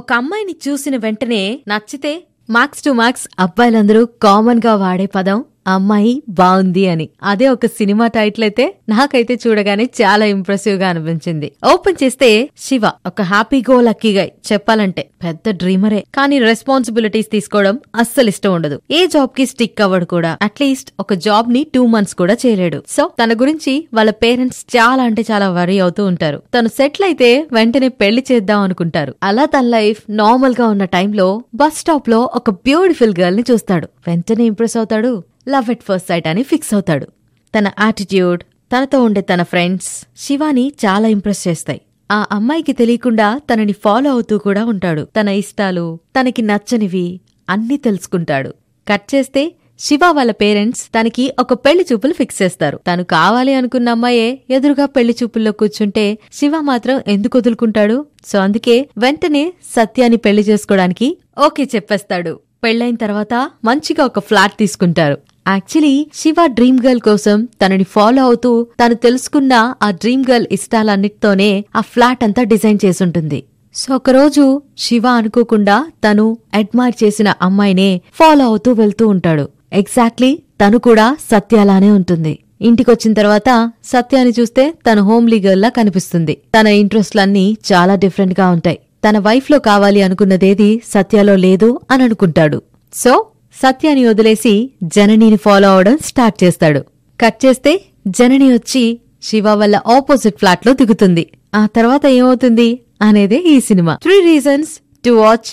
ఒక అమ్మాయిని చూసిన వెంటనే నచ్చితే మార్క్స్ టు మార్క్స్ అబ్బాయిలందరూ కామన్గా వాడే పదం అమ్మాయి బాగుంది అని. అదే ఒక సినిమా టైటిల్ అయితే నాకైతే చూడగానే చాలా ఇంప్రెసివ్గా అనిపించింది. ఓపెన్ చేస్తే శివ ఒక హ్యాపీ గో లక్కీ గై చెప్పాలంటే పెద్ద డ్రీమరే కానీ రెస్పాన్సిబిలిటీస్ తీసుకోవడం అస్సలు ఇష్టం ఉండదు. ఏ జాబ్కి స్టిక్ అవ్వడు కూడా. అట్లీస్ట్ ఒక జాబ్ని టూ మంత్స్ కూడా చేయలేడు సో తన గురించి వాళ్ళ పేరెంట్స్ చాలా అంటే చాలా వరీ అవుతూ ఉంటారు. తను సెటిల్ అయితే వెంటనే పెళ్ళి చేద్దాం అనుకుంటారు. అలా తన లైఫ్ నార్మల్గా ఉన్న టైంలో బస్ స్టాప్లో ఒక బ్యూటిఫుల్ గర్ల్ని చూస్తాడు. వెంటనే ఇంప్రెస్ అవుతాడు. లవ్ ఎట్ ఫస్ట్ సైట్ అని ఫిక్స్ అవుతాడు. తన యాటిట్యూడ్ తనతో ఉండే తన ఫ్రెండ్స్ శివాని చాలా ఇంప్రెస్ చేస్తాయి. ఆ అమ్మాయికి తెలియకుండా తనని ఫాలో అవుతూ కూడా ఉంటాడు. తన ఇష్టాలు తనకి నచ్చనివి అన్నీ తెలుసుకుంటాడు. కట్ చేస్తే శివ వాళ్ళ పేరెంట్స్ తనకి ఒక పెళ్ళి చూపులు ఫిక్స్ చేస్తారు. తను కావాలి అనుకున్న అమ్మాయే ఎదురుగా పెళ్ళి చూపుల్లో కూర్చుంటే శివ మాత్రం ఎందుకు వదులుకుంటాడు? సో అందుకే వెంటనే సత్యాన్ని పెళ్ళి చేసుకోవడానికి ఓకే చెప్పేస్తాడు. పెళ్ళైన తర్వాత మంచిగా ఒక ఫ్లాట్ తీసుకుంటారు. యాక్చువల్లీ శివ డ్రీమ్ గర్ల్ కోసం తనని ఫాలో అవుతూ తను తెలుసుకున్న ఆ డ్రీమ్ గర్ల్ ఇష్టాలన్నిటితోనే ఆ ఫ్లాట్ అంతా డిజైన్ చేసుంటుంది సో ఒకరోజు శివ అనుకోకుండా తను అడ్మైర్ చేసిన అమ్మాయినే ఫాలో అవుతూ వెళ్తూ ఉంటాడు ఎగ్జాక్ట్లీ తను కూడా సత్యాలానే ఉంటుంది ఇంటికొచ్చిన తర్వాత సత్యాన్ని చూస్తే తను హోమ్లీ గర్ల్లా కనిపిస్తుంది తన ఇంట్రెస్ట్లన్నీ చాలా డిఫరెంట్గా ఉంటాయి తన వైఫ్లో కావాలి అనుకున్నదేది సత్యలో లేదు అని అనుకుంటాడు సో సత్యాన్ని వదిలేసి జననిని ఫాలో అవడం స్టార్ట్ చేస్తాడు. కట్ చేస్తే జనని వచ్చి శివ వల్ల ఆపోజిట్ ఫ్లాట్లో దిగుతుంది. ఆ తర్వాత ఏమవుతుంది? అనేదే ఈ cinema. Three reasons to watch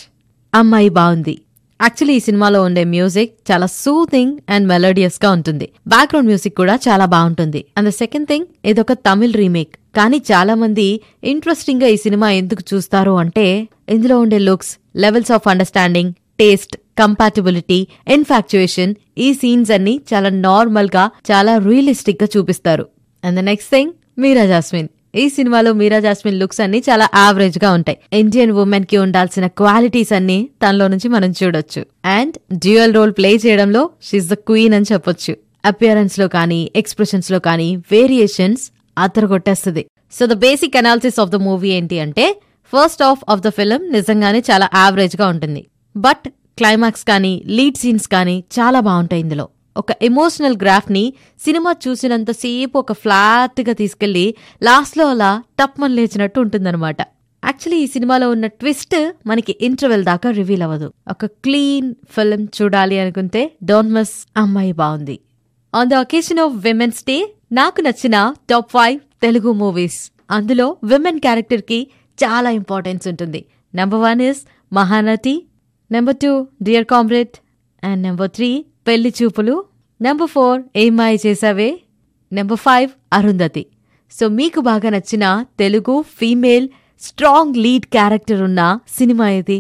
అమ్మాయి బాగుంది. యాక్చువల్లీ ఈ సినిమాలో ఉండే మ్యూజిక్ చాలా సూథింగ్ అండ్ మెలోడియస్గా ఉంటుంది. బ్యాక్గ్రౌండ్ మ్యూజిక్ కూడా చాలా బాగుంటుంది. అండ్ ద సెకండ్ థింగ్ ఇదొక తమిళ్ రీమేక్ కానీ చాలా మంది ఇంట్రెస్టింగ్గా ఈ సినిమా ఎందుకు చూస్తారు అంటే ఇందులో ఉండే looks levels of understanding taste compatibility infatuation ఈ సీన్స్ అన్ని చాలా నార్మల్గా చాలా రియలిస్టిక్గా చూపిస్తారు. And the next thing Meera Jasmine ఈ సినిమాలో మీరా జాస్మిన్ లుక్స్ అన్ని చాలా యావరేజ్గా ఉంటాయి. ఇండియన్ ఉమెన్కి ఉండాల్సిన క్వాలిటీస్ అన్ని తనలో నుంచి మనం చూడొచ్చు. అండ్ డ్యూయల్ రోల్ ప్లే చేయడంలో షీఈ్ ద క్వీన్ అని చెప్పొచ్చు. అపియరెన్స్లో కానీ ఎక్స్ప్రెషన్స్లో కానీ variations అతరగొట్టేస్తుంది so the basic analysis of the movie ఏంటి అంటే first half of the film నిజంగానే చాలా యావరేజ్గా ఉంటుంది. బట్ క్లైమాక్స్ కానీ లీడ్ సీన్స్ కానీ చాలా బాగుంటాయి ఇందులో. ఒక ఎమోషనల్ గ్రాఫ్ని సినిమా చూసినంతసేపు ఒక ఫ్లాట్గా తీసుకెళ్ళి లాస్ట్లో అలా టప్మన్ లేచినట్టు ఉంటుందన్నమాట. యాక్చువల్లీ ఈ సినిమాలో ఉన్న ట్విస్ట్ మనకి ఇంటర్వెల్ దాకా రివీల్ అవ్వదు. ఒక క్లీన్ ఫిల్మ్ చూడాలి అనుకుంటే డోన్మస్ అమ్మాయి బాగుంది. On the occasion of women's day నాకు నచ్చిన టాప్ ఫైవ్ తెలుగు మూవీస్ అందులో విమెన్ క్యారెక్టర్కి చాలా ఇంపార్టెన్స్ ఉంటుంది. Number one is Mahanati number two Dear Comrade and number three Pelli Choopulu. Number four Ye Maaya Chesave number five Arundhati. So మీకు బాగా నచ్చిన Telugu female strong lead character ఉన్న cinema ఇది